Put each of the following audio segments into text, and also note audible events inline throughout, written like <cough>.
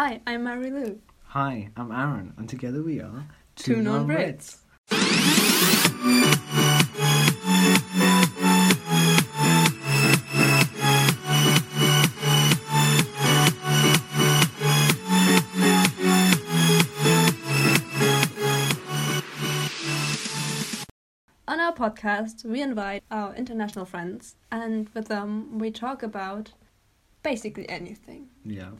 Hi, I'm Marielu. Hi, I'm Aron, and together we are Two non-Brits. On our podcast, we invite our international friends, and with them, we talk about basically anything. Yeah,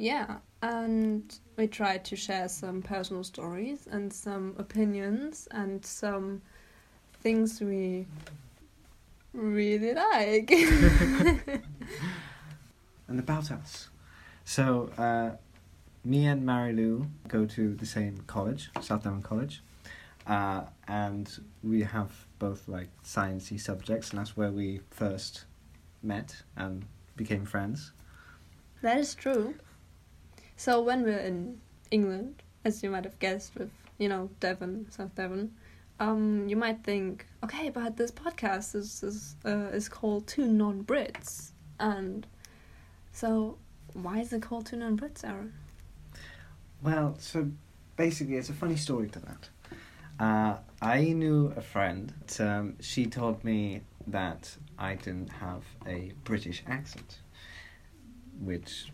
Yeah, and we try to share some personal stories and some opinions and some things we really like. <laughs> and about us. So, uh, me and Marielu go to the same college, South Devon College, uh, and we have both like sciencey subjects, and that's where we first met and became friends. that is true. So when we're in England, as you might have guessed with, you know, Devon, South Devon, um, you might think, okay, but this podcast is is uh, is called Two Non-Brits, and so why is it called Two Non-Brits, Aron? Well, so basically, it's a funny story to that. Uh, I knew a friend. Um, she told me that I didn't have a British accent, which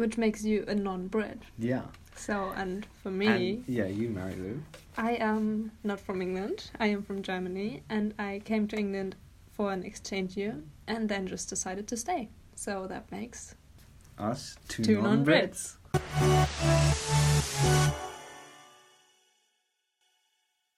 Which makes you a non-Brit. yeah. So, and for me, And, yeah, you, Marielu. I am not from England. I am from Germany, and I came to England for an exchange year, and then just decided to stay. So that makes Us two, two non-Brits. non-Brits.